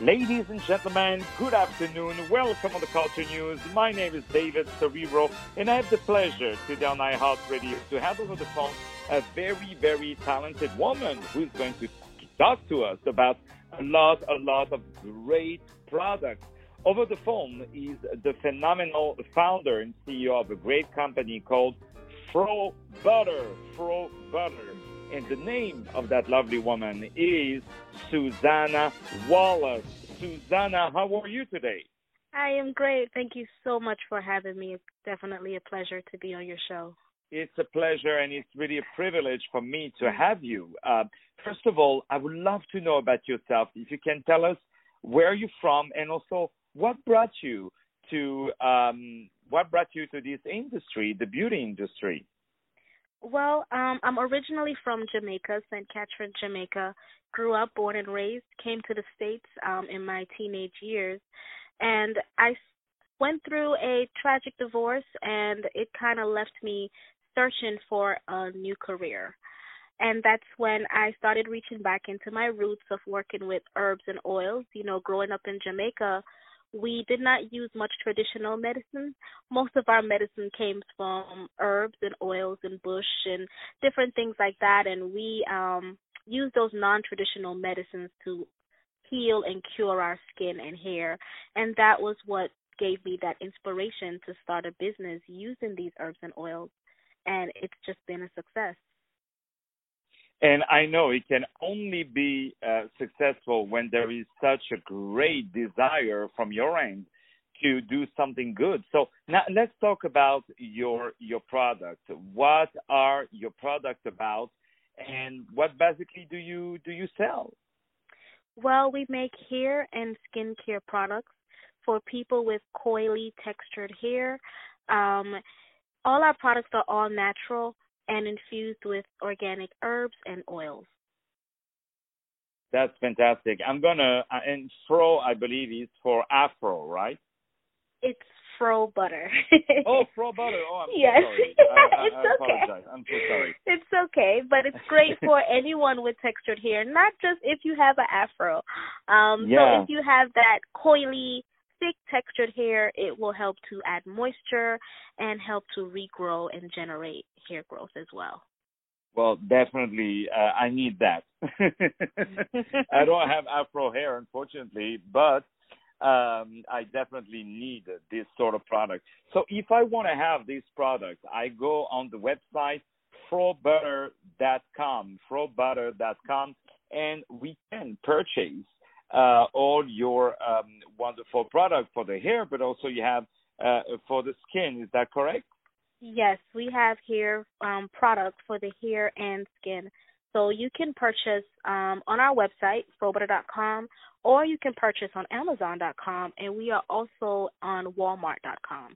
Ladies and gentlemen, good afternoon. Welcome on the Culture News. My name is David Serero, and I have the pleasure today on iHeartRadio to have over the phone a very, very talented woman who's going to talk to us about a lot, a lot of great products. Over the phone is the phenomenal founder and CEO of a great company called Fro Butter. Fro Butter. And the name of that lovely woman is Susana Wallace. Susana, how are you today? I am great. Thank you so much for having me. It's definitely a pleasure to be on your show. It's a pleasure and it's really a privilege for me to have you. Uh, first of all, I would love to know about yourself. If you can tell us where you're from and also what brought you to um, what brought you to this industry, the beauty industry. Well, um, I'm originally from Jamaica, St. Catherine, Jamaica. Grew up, born and raised. Came to the States um, in my teenage years, and I went through a tragic divorce, and it kind of left me searching for a new career. And that's when I started reaching back into my roots of working with herbs and oils. You know, growing up in Jamaica, we did not use much traditional medicine. Most of our medicine came from herbs and oils and bush and different things like that and we um used those non-traditional medicines to heal and cure our skin and hair and that was what gave me that inspiration to start a business using these herbs and oils and it's just been a success. And I know it can only be uh, successful when there is such a great desire from your end to do something good. So now let's talk about your your product. What are your products about, and what basically do you do you sell? Well, we make hair and skincare products for people with coily textured hair. Um, all our products are all natural and infused with organic herbs and oils. That's fantastic. I'm gonna uh, and fro, I believe, is for Afro, right? It's fro butter. oh, fro butter. Oh, I'm yes. so sorry. I, I, it's I okay. I'm so sorry. It's okay, but it's great for anyone with textured hair, not just if you have an afro. Um, yeah. So if you have that coily thick textured hair, it will help to add moisture and help to regrow and generate hair growth as well. Well, definitely, uh, I need that. I don't have afro hair, unfortunately, but um, I definitely need this sort of product. So if I want to have this product, I go on the website frobutter.com, frobutter.com, and we can purchase uh, all your um, wonderful product for the hair, but also you have uh, for the skin. Is that correct? Yes, we have hair um, products for the hair and skin. So you can purchase um, on our website, frobutter.com, or you can purchase on Amazon.com, and we are also on Walmart.com.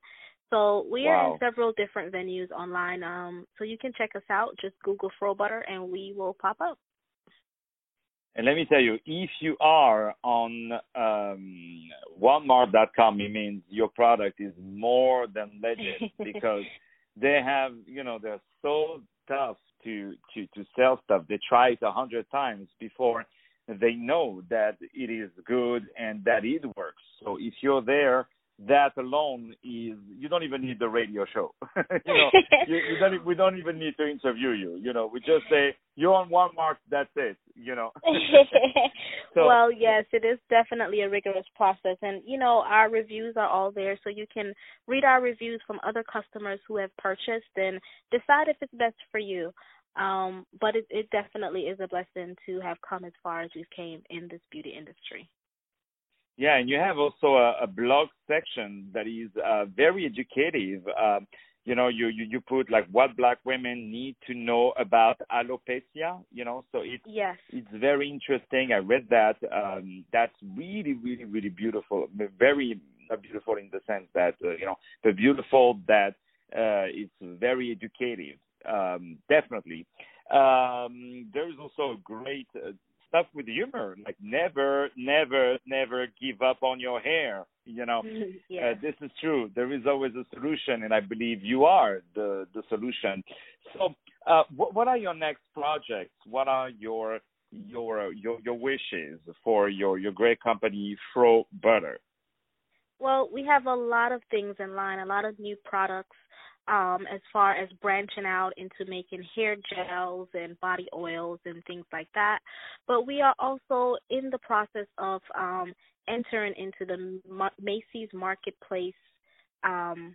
So we wow. are in several different venues online. Um, so you can check us out. Just Google Fro Butter, and we will pop up. And let me tell you, if you are on um, Walmart.com, it means your product is more than legit because they have, you know, they're so tough to to to sell stuff. They try it a hundred times before they know that it is good and that it works. So if you're there that alone is you don't even need the radio show. you know, you, you don't, we don't even need to interview you. You know, we just say you're on Walmart. That's it. You know. so, well, yes, it is definitely a rigorous process, and you know our reviews are all there, so you can read our reviews from other customers who have purchased and decide if it's best for you. Um, but it, it definitely is a blessing to have come as far as we've came in this beauty industry. Yeah, and you have also a, a blog section that is uh, very educative. Uh, you know, you, you you put like what black women need to know about alopecia. You know, so it's yes. it's very interesting. I read that. Um, that's really, really, really beautiful. Very beautiful in the sense that uh, you know, the beautiful that uh, it's very educative. Um, definitely. Um, there is also a great uh, stuff with humor, like never, never, never give up on your hair. You know, yeah. uh, this is true. There is always a solution, and I believe you are the the solution. So, uh, what, what are your next projects? What are your your your your wishes for your your great company Fro Butter? Well, we have a lot of things in line, a lot of new products um, as far as branching out into making hair gels and body oils and things like that. But we are also in the process of um, entering into the Macy's marketplace um,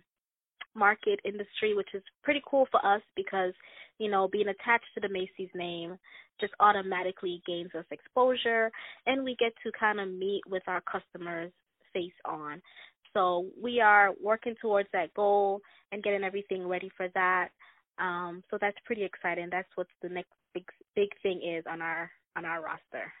market industry, which is pretty cool for us because, you know, being attached to the Macy's name just automatically gains us exposure and we get to kind of meet with our customers face on. So we are working towards that goal and getting everything ready for that. Um, so that's pretty exciting. That's what the next big big thing is on our on our roster.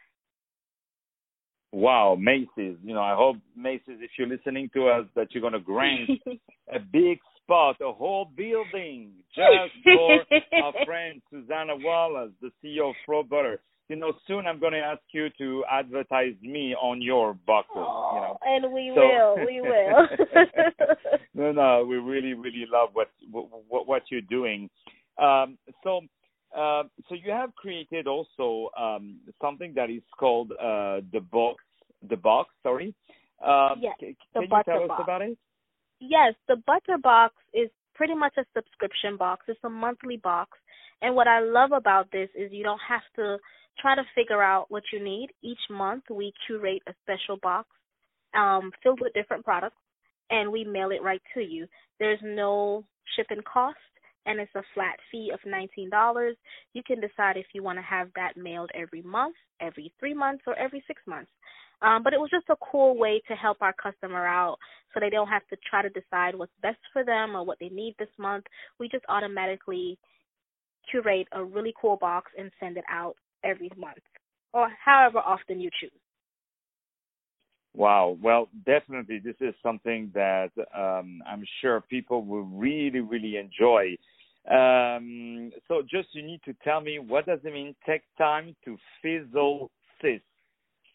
Wow, Macy's. You know, I hope Macy's, if you're listening to us, that you're gonna grant a big spot, a whole building just for our friend Susana Wallace, the CEO of Fro Butter you know, soon I'm going to ask you to advertise me on your boxes. Oh, you know, and we so, will, we will. no, no, we really, really love what what, what you're doing. Um, so, uh, so you have created also um, something that is called uh, the box. The box, sorry. Um, yes, can, the can you tell box. us about it? Yes, the butter box is pretty much a subscription box. It's a monthly box, and what I love about this is you don't have to try to figure out what you need. Each month, we curate a special box um, filled with different products, and we mail it right to you. There's no shipping cost, and it's a flat fee of $19. You can decide if you want to have that mailed every month, every three months, or every six months. Um, but it was just a cool way to help our customer out so they don't have to try to decide what's best for them or what they need this month. We just automatically curate a really cool box and send it out every month or however often you choose. Wow. Well, definitely, this is something that um, I'm sure people will really, really enjoy. Um, so, just you need to tell me what does it mean? Take time to fizzle sis.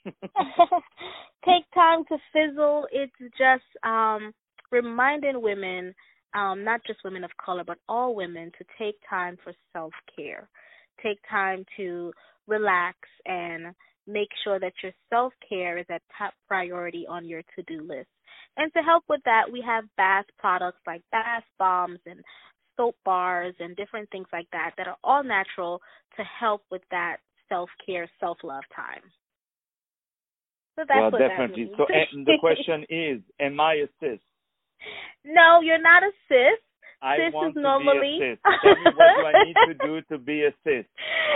Take time to fizzle. It's just um, reminding women, um, not just women of color, but all women, to take time for self care. Take time to relax and make sure that your self care is at top priority on your to do list. And to help with that, we have bath products like bath bombs and soap bars and different things like that that are all natural to help with that self care, self love time. So well, definitely. So the question is, am I a sis? No, you're not a sis. I cis want is to normally... be a sis. Tell me what do I need to do to be a sis?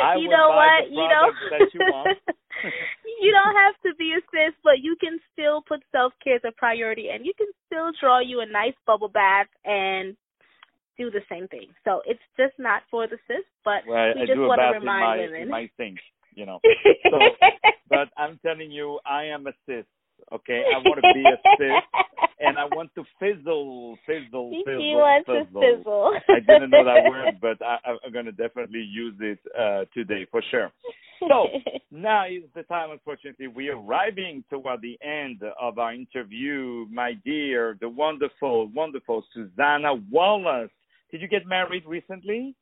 I you know what? you know that you want. you don't have to be a sis, but you can still put self care as a priority, and you can still draw you a nice bubble bath and do the same thing. So it's just not for the sis, but well, we I just want to remind in my, women. In my sink, you know. So, but I'm telling you, I am a sis. Okay, I want to be a sis, and I want to fizzle, fizzle, fizzle, he wants fizzle. to fizzle. I didn't know that word, but I, I'm going to definitely use it uh, today for sure. So now is the time. Unfortunately, we are arriving toward the end of our interview. My dear, the wonderful, wonderful Susana Wallace. Did you get married recently?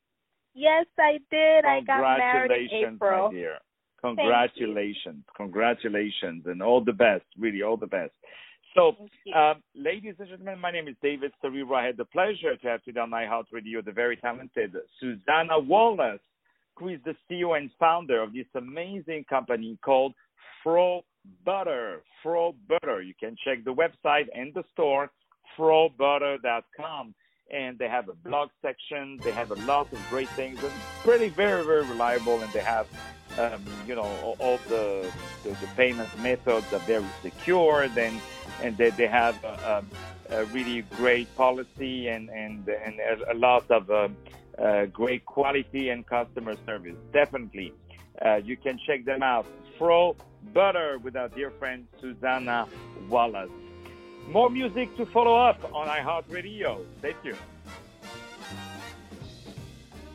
Yes, I did. I got married in April. my dear. Congratulations. Congratulations and all the best. Really, all the best. So, um, ladies and gentlemen, my name is David Serero. I had the pleasure to have today on my heart Radio the very talented Susana Wallace, who is the CEO and founder of this amazing company called Fro Butter. Fro Butter. You can check the website and the store, frobutter.com. And they have a blog section. They have a lot of great things and pretty, very, very reliable. And they have um, you know, all, the, the, the payment methods are very secure, then and they, they have a, a, really great policy and and and a lot of uh, uh, great quality and customer service. Definitely, uh, you can check them out. Fro Butter with our dear friend Susana Wallace. More music to follow up on iHeartRadio. Stay tuned.